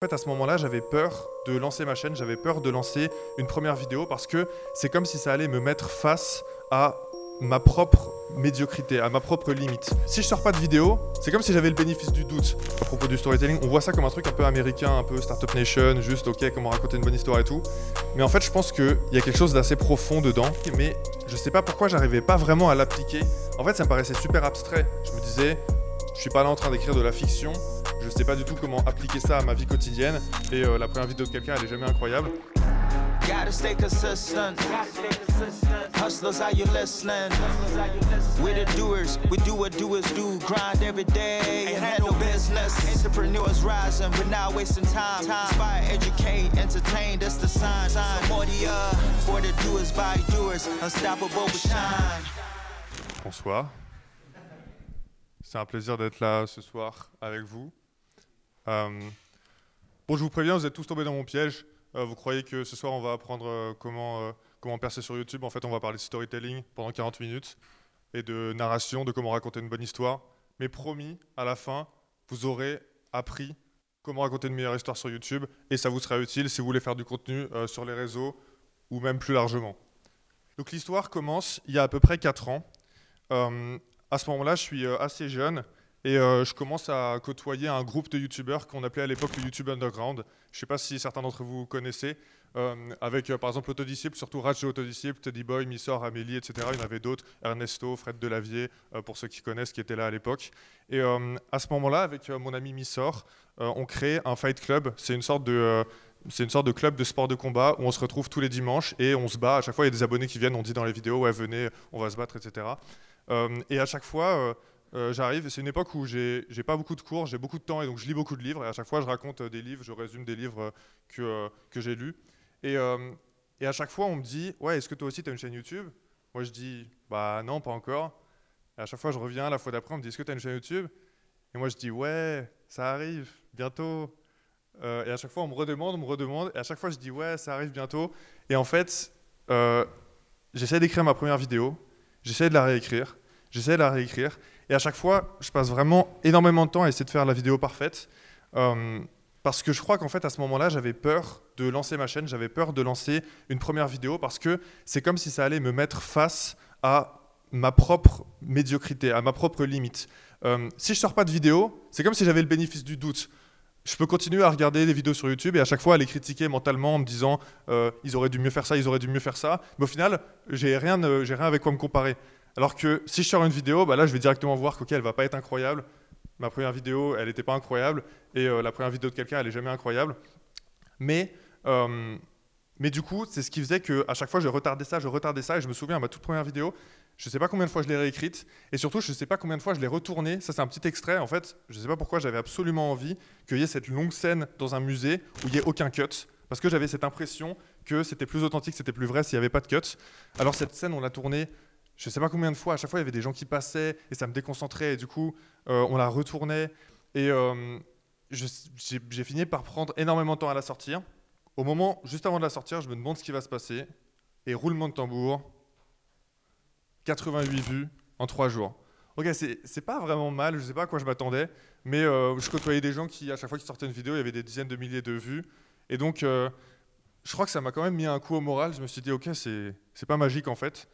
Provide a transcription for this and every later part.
En fait, à ce moment-là, j'avais peur de lancer ma chaîne, j'avais peur de lancer une première vidéo parce que c'est comme si ça allait me mettre face à ma propre médiocrité, à ma propre limite. Si je sors pas de vidéo, c'est comme si j'avais le bénéfice du doute à propos du storytelling. On voit ça comme un truc un peu américain, un peu Startup Nation, juste ok, comment raconter une bonne histoire et tout. Mais en fait, je pense qu'il y a quelque chose d'assez profond dedans, mais je sais pas pourquoi j'arrivais pas vraiment à l'appliquer. En fait, ça me paraissait super abstrait. Je me disais, je suis pas là en train d'écrire de la fiction, je sais pas du tout comment appliquer ça à ma vie quotidienne. Et euh, la première vidéo de quelqu'un, elle est jamais incroyable. Gotta stay consistent. Hustlers, are you listening? We the doers, we do what doers do. Grind every day and handle business. Entrepreneurs rising, but now wasting time. Inspire, educate, entertain, that's the sign. Sign more the uh, for the doers by doers. Unstoppable with shine. Bonsoir. C'est un plaisir d'être là ce soir avec vous. Euh, bon, je vous préviens, vous êtes tous tombés dans mon piège. Euh, vous croyez que ce soir, on va apprendre euh, comment, comment percer sur YouTube. En fait, on va parler de storytelling pendant 40 minutes et de narration, de comment raconter une bonne histoire. Mais promis, à la fin, vous aurez appris comment raconter une meilleure histoire sur YouTube et ça vous sera utile si vous voulez faire du contenu sur les réseaux ou même plus largement. Donc l'histoire commence il y a à peu près 4 ans. À ce moment-là, je suis assez jeune et euh, je commence à côtoyer un groupe de YouTubeurs qu'on appelait à l'époque le YouTube Underground. Je ne sais pas si certains d'entre vous connaissez, euh, avec euh, par exemple Autodisciple, surtout Raj Autodisciple, Teddy Boy, Missor, Amélie, etc. Il y en avait d'autres, Ernesto, Fred Delavier, pour ceux qui connaissent, qui étaient là à l'époque. Et à ce moment-là, avec mon ami Missor, on crée un Fight Club. C'est une sorte de... club de sport de combat où on se retrouve tous les dimanches et on se bat. À chaque fois, il y a des abonnés qui viennent, on dit dans les vidéos, ouais, venez, on va se battre, etc. Et à chaque fois, euh, j'arrive, c'est une époque où j'ai pas beaucoup de cours, j'ai beaucoup de temps et donc je lis beaucoup de livres. Et à chaque fois, je raconte euh, des livres, je résume des livres euh, que, que j'ai lus. Et, et à chaque fois, on me dit, ouais, est-ce que toi aussi, tu as une chaîne YouTube? Moi, je dis, bah non, pas encore. Et à chaque fois, je reviens, la fois d'après, on me dit, est-ce que tu as une chaîne YouTube? Et moi, je dis, ouais, ça arrive, bientôt. Et à chaque fois, on me redemande, on me redemande. Et à chaque fois, je dis, ouais, ça arrive bientôt. Et en fait, j'essaie d'écrire ma première vidéo, j'essaie de la réécrire, j'essaie de la réécrire. Et à chaque fois, je passe vraiment énormément de temps à essayer de faire la vidéo parfaite. Euh, parce que je crois qu'en fait, à ce moment-là, j'avais peur de lancer ma chaîne, j'avais peur de lancer une première vidéo parce que c'est comme si ça allait me mettre face à ma propre médiocrité, à ma propre limite. Euh, si je sors pas de vidéo, c'est comme si j'avais le bénéfice du doute. Je peux continuer à regarder des vidéos sur YouTube et à chaque fois à les critiquer mentalement en me disant euh, ils auraient dû mieux faire ça, ils auraient dû mieux faire ça. Mais au final, j'ai rien, j'ai rien avec quoi me comparer. Alors que si je sors une vidéo, bah là, je vais directement voir qu'elle elle va pas être incroyable. Ma première vidéo, elle n'était pas incroyable et euh, la première vidéo de quelqu'un, elle est jamais incroyable. Mais euh, mais du coup, c'est ce qui faisait que à chaque fois, je retardais ça, je retardais ça et je me souviens ma toute première vidéo, je sais pas combien de fois je l'ai réécrite et surtout, je sais pas combien de fois je l'ai retournée. Ça, c'est un petit extrait. En fait, je sais pas pourquoi j'avais absolument envie qu'il y ait cette longue scène dans un musée où il y ait aucun cut parce que j'avais cette impression que c'était plus authentique, c'était plus vrai s'il n'y avait pas de cut. Alors cette scène, on l'a tournée, je sais pas combien de fois. À chaque fois, il y avait des gens qui passaient et ça me déconcentrait et du coup, euh, on la retournait et euh, j'ai fini par prendre énormément de temps à la sortir. Au moment, juste avant de la sortir, je me demande ce qui va se passer. Et roulement de tambour, 88 vues en 3 jours. Ok, c'est pas vraiment mal, je sais pas à quoi je m'attendais, mais euh, je côtoyais des gens qui, à chaque fois qu'ils sortaient une vidéo, il y avait des dizaines de milliers de vues. Et donc, je crois que ça m'a quand même mis un coup au moral. Je me suis dit, ok, c'est pas magique en fait.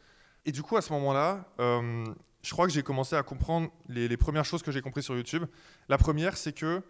Et du coup, à ce moment-là, euh, je crois que j'ai commencé à comprendre les, premières choses que j'ai compris sur YouTube. La première, c'est que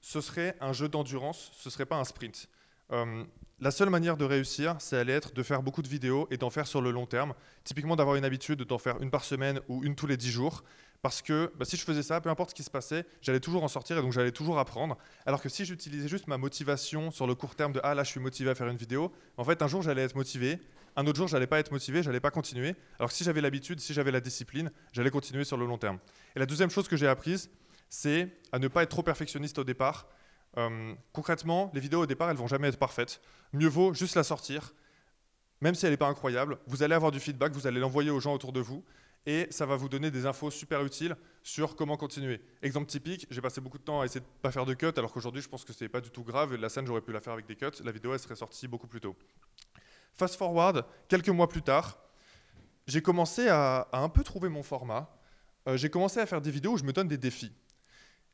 ce serait un jeu d'endurance, ce serait pas un sprint. Euh, la seule manière de réussir, c'est allait être de faire beaucoup de vidéos et d'en faire sur le long terme. Typiquement, d'avoir une habitude d'en faire une par semaine ou une tous les 10 jours. Parce que bah, si je faisais ça, peu importe ce qui se passait, j'allais toujours en sortir et donc j'allais toujours apprendre. Alors que si j'utilisais juste ma motivation sur le court terme de ah là je suis motivé à faire une vidéo, en fait un jour j'allais être motivé, un autre jour j'allais pas être motivé, j'allais pas continuer. Alors que si j'avais l'habitude, si j'avais la discipline, j'allais continuer sur le long terme. Et la deuxième chose que j'ai apprise, c'est à ne pas être trop perfectionniste au départ. Euh, concrètement, les vidéos au départ, elles vont jamais être parfaites. Mieux vaut juste la sortir, même si elle n'est pas incroyable. Vous allez avoir du feedback, vous allez l'envoyer aux gens autour de vous, et ça va vous donner des infos super utiles sur comment continuer. Exemple typique, j'ai passé beaucoup de temps à essayer de pas faire de cut, alors qu'aujourd'hui, je pense que c'est pas du tout grave. La scène, j'aurais pu la faire avec des cuts. La vidéo, elle serait sortie beaucoup plus tôt. Fast forward, quelques mois plus tard, j'ai commencé à, un peu trouver mon format. Euh, j'ai commencé à faire des vidéos où je me donne des défis.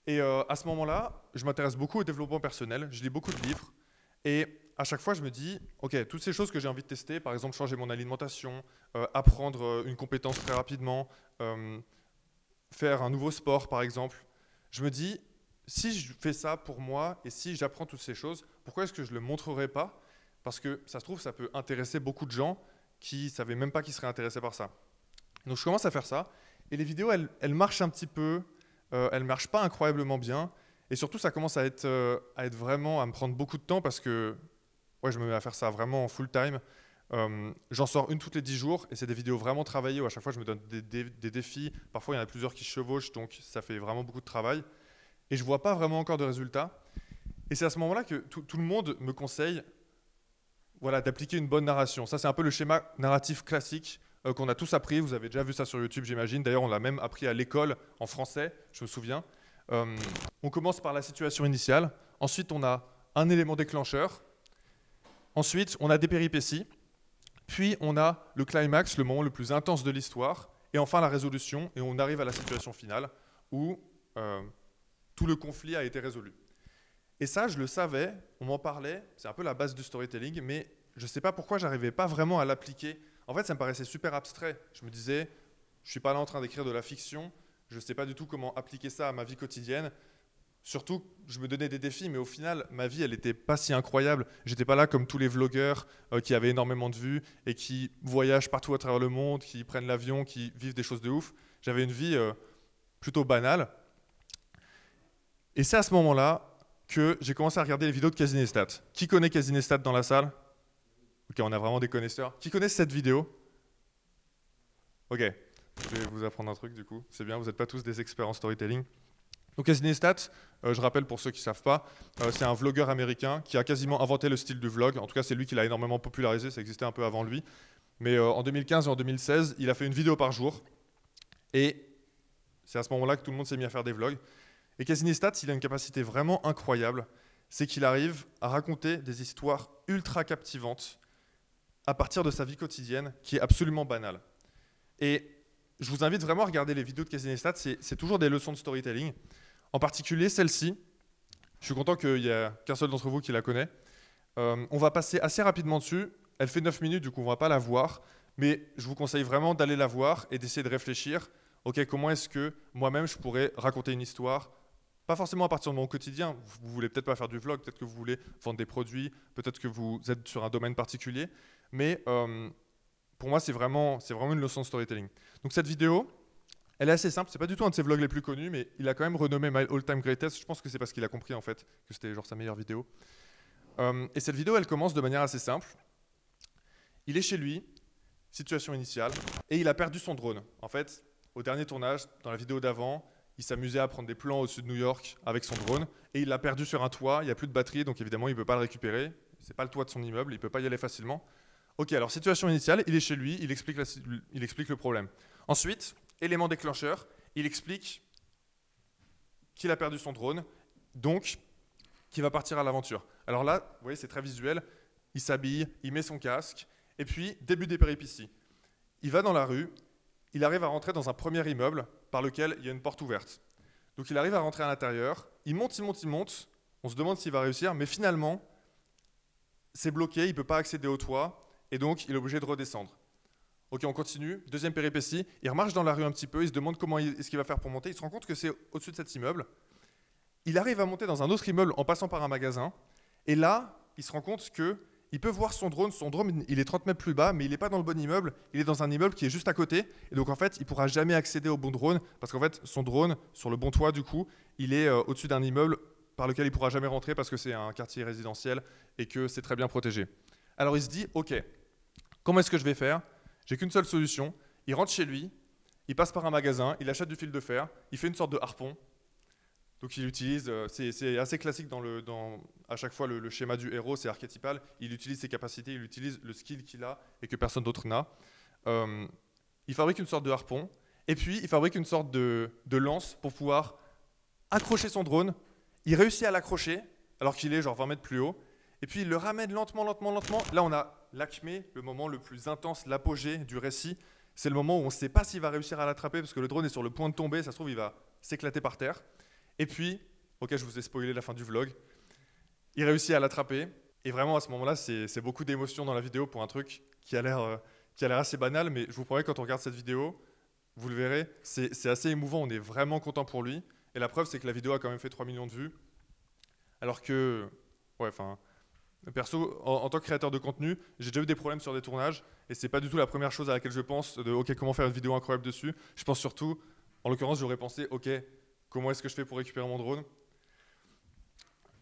Et euh, à ce moment-là, je m'intéresse beaucoup au développement personnel, je lis beaucoup de livres, et à chaque fois, je me dis, ok, toutes ces choses que j'ai envie de tester, par exemple changer mon alimentation, euh, apprendre une compétence très rapidement, faire un nouveau sport, par exemple, je me dis, si je fais ça pour moi et si j'apprends toutes ces choses, pourquoi est-ce que je ne le montrerai pas Parce que ça se trouve, ça peut intéresser beaucoup de gens qui ne savaient même pas qu'ils seraient intéressés par ça. Donc je commence à faire ça, et les vidéos, elles, marchent un petit peu, euh, elles ne marchent pas incroyablement bien, et surtout, ça commence à être, euh, à être vraiment, à me prendre beaucoup de temps parce que ouais, je me mets à faire ça vraiment en full time. Euh, J'en sors une toutes les 10 jours et c'est des vidéos vraiment travaillées où à chaque fois je me donne des, défis. Parfois il y en a plusieurs qui chevauchent donc ça fait vraiment beaucoup de travail. Et je vois pas vraiment encore de résultats. Et c'est à ce moment-là que tout le monde me conseille voilà, d'appliquer une bonne narration. Ça c'est un peu le schéma narratif classique euh, qu'on a tous appris. Vous avez déjà vu ça sur YouTube j'imagine. D'ailleurs on l'a même appris à l'école en français, je me souviens. Euh, on commence par la situation initiale. Ensuite on a un élément déclencheur. Ensuite, on a des péripéties. Puis, on a le climax, le moment le plus intense de l'histoire. Et enfin, la résolution. Et on arrive à la situation finale où euh, tout le conflit a été résolu. Et ça, je le savais, on m'en parlait. C'est un peu la base du storytelling. Mais je ne sais pas pourquoi j'arrivais pas vraiment à l'appliquer. En fait, ça me paraissait super abstrait. Je me disais, je suis pas là en train d'écrire de la fiction. Je ne sais pas du tout comment appliquer ça à ma vie quotidienne. Surtout, je me donnais des défis, mais au final, ma vie, elle n'était pas si incroyable. J'étais pas là comme tous les vlogueurs euh, qui avaient énormément de vues et qui voyagent partout à travers le monde, qui prennent l'avion, qui vivent des choses de ouf. J'avais une vie euh, plutôt banale. Et c'est à ce moment-là que j'ai commencé à regarder les vidéos de Casinestat. Qui connaît Casinestat dans la salle? Ok, on a vraiment des connaisseurs. Qui connaît cette vidéo? Ok, je vais vous apprendre un truc du coup. C'est bien, vous n'êtes pas tous des experts en storytelling. Donc Casinestat, euh, je rappelle pour ceux qui ne savent pas, euh, c'est un vlogueur américain qui a quasiment inventé le style du vlog. En tout cas, c'est lui qui l'a énormément popularisé, ça existait un peu avant lui. Mais euh, en 2015 et en 2016, il a fait une vidéo par jour. Et c'est à ce moment-là que tout le monde s'est mis à faire des vlogs. Et Casinestat, il a une capacité vraiment incroyable. C'est qu'il arrive à raconter des histoires ultra captivantes à partir de sa vie quotidienne qui est absolument banale. Et je vous invite vraiment à regarder les vidéos de Casinestat, c'est c'est toujours des leçons de storytelling. En particulier celle-ci. Je suis content qu'il n'y ait qu'un seul d'entre vous qui la connaît. Euh, on va passer assez rapidement dessus. Elle fait 9 minutes, du coup on ne va pas la voir. Mais je vous conseille vraiment d'aller la voir et d'essayer de réfléchir. Ok, comment est-ce que moi-même je pourrais raconter une histoire Pas forcément à partir de mon quotidien. Vous voulez peut-être pas faire du vlog, peut-être que vous voulez vendre des produits, peut-être que vous êtes sur un domaine particulier. Mais euh, pour moi, c'est vraiment, une leçon de storytelling. Donc cette vidéo, elle est assez simple. C'est pas du tout un de ses vlogs les plus connus, mais il a quand même renommé My All Time Greatest. Je pense que c'est parce qu'il a compris en fait que c'était genre sa meilleure vidéo. Euh, et cette vidéo, elle commence de manière assez simple. Il est chez lui, situation initiale, et il a perdu son drone. En fait, au dernier tournage, dans la vidéo d'avant, il s'amusait à prendre des plans au-dessus de New York avec son drone, et il l'a perdu sur un toit. Il n'y a plus de batterie, donc évidemment, il ne peut pas le récupérer. C'est pas le toit de son immeuble, il ne peut pas y aller facilement. Ok, alors situation initiale, il est chez lui, il explique, il explique le problème. Ensuite, élément déclencheur, il explique qu'il a perdu son drone, donc qu'il va partir à l'aventure. Alors là, vous voyez, c'est très visuel. Il s'habille, il met son casque, et puis début des péripéties. Il va dans la rue, il arrive à rentrer dans un premier immeuble par lequel il y a une porte ouverte. Donc il arrive à rentrer à l'intérieur, il monte, il monte, il monte, on se demande s'il va réussir, mais finalement, c'est bloqué, il ne peut pas accéder au toit, et donc il est obligé de redescendre. Ok, on continue. Deuxième péripétie, il remarche dans la rue un petit peu, il se demande comment est-ce qu'il va faire pour monter, il se rend compte que c'est au-dessus de cet immeuble. Il arrive à monter dans un autre immeuble en passant par un magasin, et là, il se rend compte que il peut voir son drone, son drone il est 30 mètres plus bas, mais il n'est pas dans le bon immeuble, il est dans un immeuble qui est juste à côté, et donc en fait, il pourra jamais accéder au bon drone, parce qu'en fait, son drone, sur le bon toit du coup, il est euh, au-dessus d'un immeuble par lequel il pourra jamais rentrer parce que c'est un quartier résidentiel et que c'est très bien protégé. Alors il se dit, ok, comment est-ce que je vais faire? J'ai qu'une seule solution. Il rentre chez lui, il passe par un magasin, il achète du fil de fer, il fait une sorte de harpon. Donc il utilise, euh, c'est assez classique dans le, à chaque fois le, le schéma du héros, c'est archétypal. Il utilise ses capacités, il utilise le skill qu'il a et que personne d'autre n'a. Euh, il fabrique une sorte de harpon et puis il fabrique une sorte de, de lance pour pouvoir accrocher son drone. Il réussit à l'accrocher alors qu'il est genre 20 mètres plus haut. Et puis il le ramène lentement, lentement, lentement. Là, on a l'acmé, le moment le plus intense, l'apogée du récit. C'est le moment où on ne sait pas s'il va réussir à l'attraper parce que le drone est sur le point de tomber. Ça se trouve, il va s'éclater par terre. Et puis, ok, je vous ai spoilé la fin du vlog, il réussit à l'attraper. Et vraiment, à ce moment-là, c'est beaucoup d'émotions dans la vidéo pour un truc qui a l'air euh, assez banal, mais je vous promets, quand on regarde cette vidéo, vous le verrez, c'est assez émouvant, on est vraiment content pour lui. Et la preuve, c'est que la vidéo a quand même fait 3 millions de vues. Alors que, ouais, enfin, perso, en, tant que créateur de contenu, j'ai déjà eu des problèmes sur des tournages, et c'est pas du tout la première chose à laquelle je pense de, ok, comment faire une vidéo incroyable dessus. Je pense surtout, en l'occurrence, j'aurais pensé, ok, comment est-ce que je fais pour récupérer mon drone?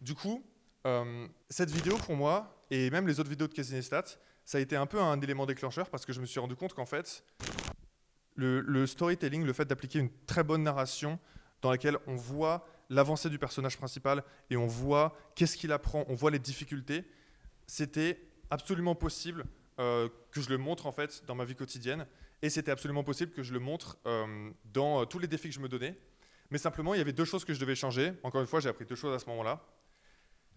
Du coup, euh, cette vidéo pour moi, et même les autres vidéos de Casinestat, ça a été un peu un élément déclencheur parce que je me suis rendu compte qu'en fait, le, storytelling, le fait d'appliquer une très bonne narration dans laquelle on voit l'avancée du personnage principal et on voit qu'est-ce qu'il apprend, on voit les difficultés, c'était absolument possible euh, que je le montre en fait dans ma vie quotidienne et c'était absolument possible que je le montre euh, dans tous les défis que je me donnais. Mais simplement, il y avait deux choses que je devais changer. Encore une fois, j'ai appris deux choses à ce moment-là.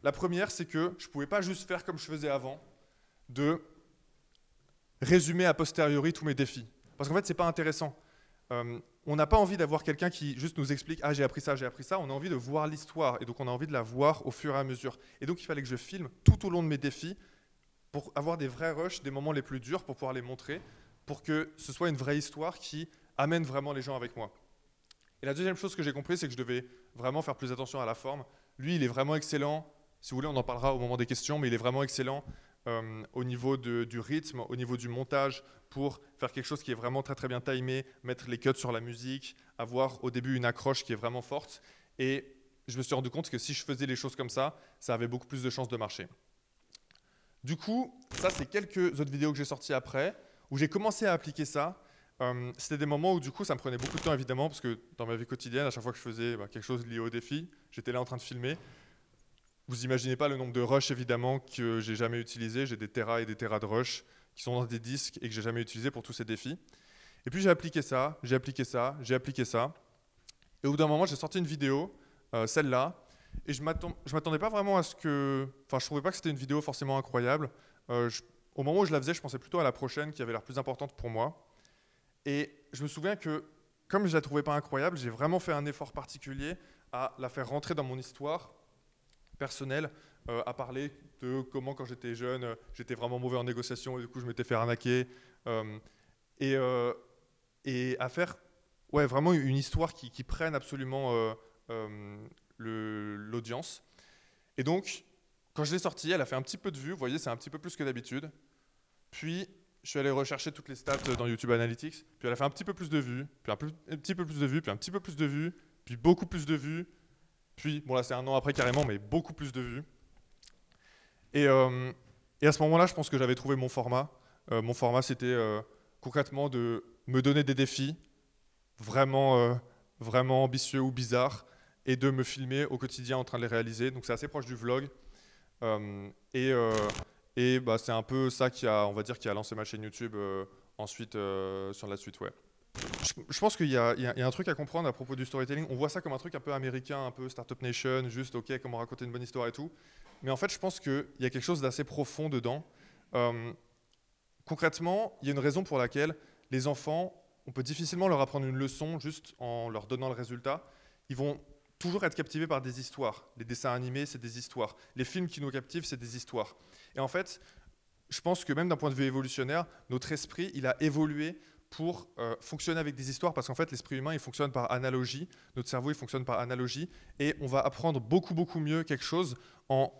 La première, c'est que je ne pouvais pas juste faire comme je faisais avant, de résumer a posteriori tous mes défis. Parce qu'en fait, ce n'est pas intéressant. Euh, on n'a pas envie d'avoir quelqu'un qui juste nous explique Ah, j'ai appris ça, j'ai appris ça. On a envie de voir l'histoire. Et donc, on a envie de la voir au fur et à mesure. Et donc, il fallait que je filme tout au long de mes défis pour avoir des vrais rushs, des moments les plus durs, pour pouvoir les montrer, pour que ce soit une vraie histoire qui amène vraiment les gens avec moi. Et la deuxième chose que j'ai compris, c'est que je devais vraiment faire plus attention à la forme. Lui, il est vraiment excellent. Si vous voulez, on en parlera au moment des questions, mais il est vraiment excellent euh, au niveau du rythme, au niveau du montage, pour faire quelque chose qui est vraiment très très bien timé, mettre les cuts sur la musique, avoir au début une accroche qui est vraiment forte. Et je me suis rendu compte que si je faisais les choses comme ça, ça avait beaucoup plus de chances de marcher. Du coup, ça c'est quelques autres vidéos que j'ai sorties après, où j'ai commencé à appliquer ça. Euh, c'était des moments où du coup ça me prenait beaucoup de temps évidemment, parce que dans ma vie quotidienne, à chaque fois que je faisais bah, quelque chose lié au défi, j'étais là en train de filmer. Vous imaginez pas le nombre de rushs évidemment que j'ai jamais utilisé. J'ai des terras et des terras de rush qui sont dans des disques et que j'ai jamais utilisé pour tous ces défis. Et puis j'ai appliqué ça, j'ai appliqué ça, j'ai appliqué ça. Et au bout d'un moment, j'ai sorti une vidéo, euh, celle-là, et je m'attendais pas vraiment à ce que. Enfin, je trouvais pas que c'était une vidéo forcément incroyable. Euh, au moment où je la faisais, je pensais plutôt à la prochaine qui avait l'air plus importante pour moi. Et je me souviens que, comme je la trouvais pas incroyable, j'ai vraiment fait un effort particulier à la faire rentrer dans mon histoire personnel euh, à parler de comment, quand j'étais jeune, euh, j'étais vraiment mauvais en négociation et du coup, je m'étais fait arnaquer. Euh, et, à faire ouais, vraiment une histoire qui, prenne absolument l'audience. Et donc, quand je l'ai sortie, elle a fait un petit peu de vues. Vous voyez, c'est un petit peu plus que d'habitude. Puis, je suis allé rechercher toutes les stats dans YouTube Analytics. Puis, elle a fait un petit peu plus de vues, puis un, petit peu plus de vues, puis un petit peu plus de vues, puis beaucoup plus de vues, puis, bon là c'est un an après carrément, mais beaucoup plus de vues. Et, euh, à ce moment-là, je pense que j'avais trouvé mon format. Euh, mon format, c'était euh, concrètement de me donner des défis vraiment, vraiment ambitieux ou bizarres et de me filmer au quotidien en train de les réaliser. Donc c'est assez proche du vlog. et et bah, c'est un peu ça qui a, on va dire, qui a lancé ma chaîne YouTube ensuite sur la suite web je, pense qu'il y, a un truc à comprendre à propos du storytelling. On voit ça comme un truc un peu américain, un peu Startup Nation, juste OK, comment raconter une bonne histoire et tout. Mais en fait, je pense qu'il y a quelque chose d'assez profond dedans. Euh, concrètement, il y a une raison pour laquelle les enfants, on peut difficilement leur apprendre une leçon juste en leur donnant le résultat. Ils vont toujours être captivés par des histoires. Les dessins animés, c'est des histoires. Les films qui nous captivent, c'est des histoires. Et en fait, je pense que même d'un point de vue évolutionnaire, notre esprit, il a évolué pour euh, fonctionner avec des histoires, parce qu'en fait, l'esprit humain, il fonctionne par analogie, notre cerveau, il fonctionne par analogie, et on va apprendre beaucoup, beaucoup mieux quelque chose en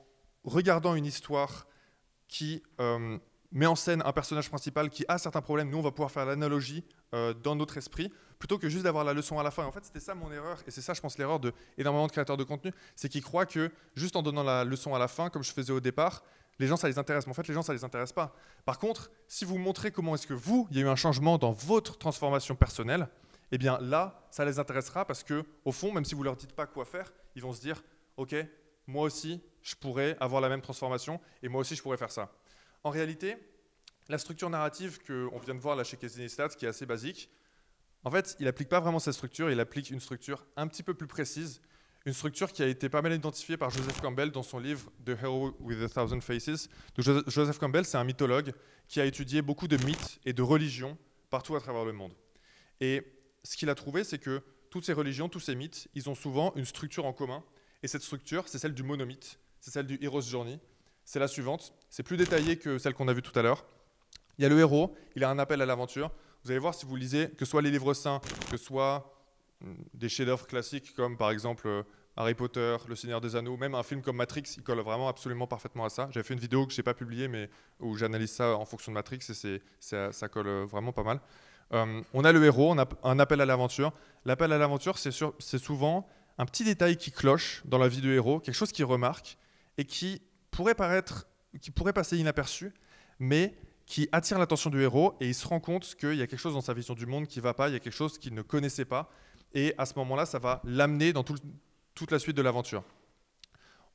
regardant une histoire qui euh, met en scène un personnage principal qui a certains problèmes. Nous, on va pouvoir faire l'analogie euh, dans notre esprit, plutôt que juste d'avoir la leçon à la fin. en fait, c'était ça mon erreur, et c'est ça, je pense, l'erreur de énormément de créateurs de contenu, c'est qu'ils croient que juste en donnant la leçon à la fin, comme je faisais au départ, les gens, ça les intéresse. Mais en fait, les gens, ça les intéresse pas. Par contre, si vous montrez comment est-ce que vous, il y a eu un changement dans votre transformation personnelle, eh bien là, ça les intéressera parce que, au fond, même si vous leur dites pas quoi faire, ils vont se dire, ok, moi aussi, je pourrais avoir la même transformation et moi aussi, je pourrais faire ça. En réalité, la structure narrative qu'on vient de voir là chez Casey qui est assez basique, en fait, il n'applique pas vraiment cette structure, il applique une structure un petit peu plus précise une structure qui a été pas mal identifiée par Joseph Campbell dans son livre The Hero with a Thousand Faces. Joseph Campbell, c'est un mythologue qui a étudié beaucoup de mythes et de religions partout à travers le monde. Et ce qu'il a trouvé, c'est que toutes ces religions, tous ces mythes, ils ont souvent une structure en commun. Et cette structure, c'est celle du monomythe, c'est celle du Hero's Journey. C'est la suivante. C'est plus détaillé que celle qu'on a vue tout à l'heure. Il y a le héros, il a un appel à l'aventure. Vous allez voir si vous lisez, que soit les livres saints, que soit hum, des chefs-d'œuvre classiques comme par exemple euh, Harry Potter, Le Seigneur des Anneaux, même un film comme Matrix, il colle vraiment absolument parfaitement à ça. J'avais fait une vidéo que je n'ai pas publiée, mais où j'analyse ça en fonction de Matrix et c'est, ça, colle euh, vraiment pas mal. Euh, on a le héros, on a un appel à l'aventure. L'appel à l'aventure, c'est souvent un petit détail qui cloche dans la vie du héros, quelque chose qu'il remarque et qui pourrait paraître, qui pourrait passer inaperçu, mais qui attire l'attention du héros et il se rend compte qu'il y a quelque chose dans sa vision du monde qui va pas, il y a quelque chose qu'il ne connaissait pas et à ce moment-là, ça va l'amener dans toute la suite de l'aventure.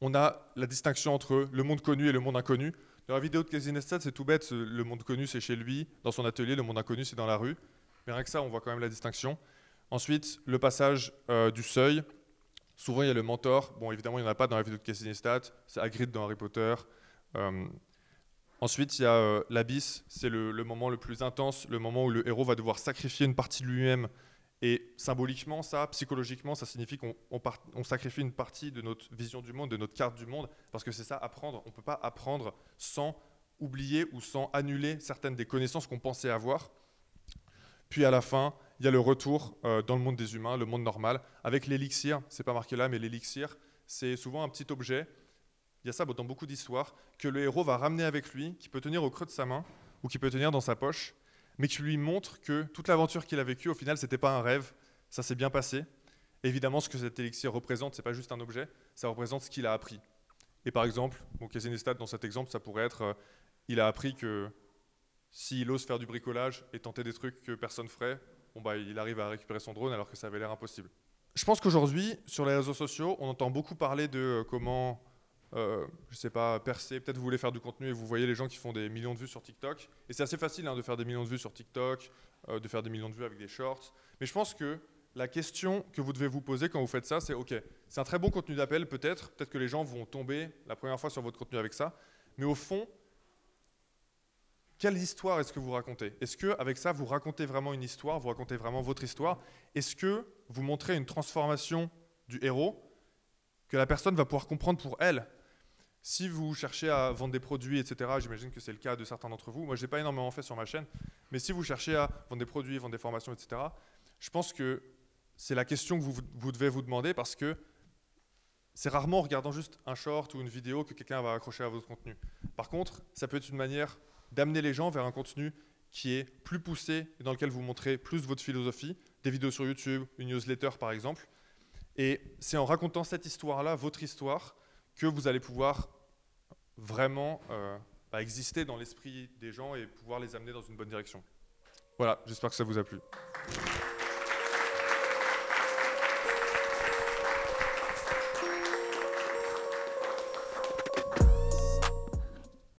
On a la distinction entre le monde connu et le monde inconnu. Dans la vidéo de Casey Neistat, c'est tout bête, le monde connu c'est chez lui, dans son atelier, le monde inconnu c'est dans la rue. Mais rien que ça, on voit quand même la distinction. Ensuite, le passage euh, du seuil. Souvent, il y a le mentor. Bon, évidemment, il n'y en a pas dans la vidéo de Casey Neistat. C'est Hagrid dans Harry Potter. Euh, Ensuite, il y a euh, l'abysse, c'est le, moment le plus intense, le moment où le héros va devoir sacrifier une partie de lui-même. Et symboliquement, ça, psychologiquement, ça signifie qu'on on sacrifie une partie de notre vision du monde, de notre carte du monde, parce que c'est ça, apprendre. On ne peut pas apprendre sans oublier ou sans annuler certaines des connaissances qu'on pensait avoir. Puis à la fin, il y a le retour euh, dans le monde des humains, le monde normal, avec l'élixir. C'est pas marqué là, mais l'élixir, c'est souvent un petit objet il y a ça dans beaucoup d'histoires, que le héros va ramener avec lui, qui peut tenir au creux de sa main ou qui peut tenir dans sa poche, mais qui lui montre que toute l'aventure qu'il a vécue, au final, ce n'était pas un rêve, ça s'est bien passé. Évidemment, ce que cet élixir représente, ce n'est pas juste un objet, ça représente ce qu'il a appris. Et par exemple, bon, Kézénestat, dans cet exemple, ça pourrait être, euh, il a appris que s'il ose faire du bricolage et tenter des trucs que personne ferait, bah, il arrive à récupérer son drone alors que ça avait l'air impossible. Je pense qu'aujourd'hui, sur les réseaux sociaux, on entend beaucoup parler de euh, comment euh, je sais pas, percer, peut-être vous voulez faire du contenu et vous voyez les gens qui font des millions de vues sur TikTok. Et c'est assez facile hein, de faire des millions de vues sur TikTok, euh, de faire des millions de vues avec des shorts. Mais je pense que la question que vous devez vous poser quand vous faites ça, c'est OK, c'est un très bon contenu d'appel peut-être, peut-être que les gens vont tomber la première fois sur votre contenu avec ça, mais au fond, quelle histoire est-ce que vous racontez? Est-ce que avec ça vous racontez vraiment une histoire, vous racontez vraiment votre histoire? Est-ce que vous montrez une transformation du héros que la personne va pouvoir comprendre pour elle? Si vous cherchez à vendre des produits, etc., j'imagine que c'est le cas de certains d'entre vous. Moi, je n'ai pas énormément fait sur ma chaîne, mais si vous cherchez à vendre des produits, vendre des formations, etc., je pense que c'est la question que vous, vous, devez vous demander parce que c'est rarement en regardant juste un short ou une vidéo que quelqu'un va accrocher à votre contenu. Par contre, ça peut être une manière d'amener les gens vers un contenu qui est plus poussé et dans lequel vous montrez plus votre philosophie, des vidéos sur YouTube, une newsletter par exemple. Et c'est en racontant cette histoire-là, votre histoire, que vous allez pouvoir vraiment euh, bah, exister dans l'esprit des gens et pouvoir les amener dans une bonne direction. Voilà, j'espère que ça vous a plu.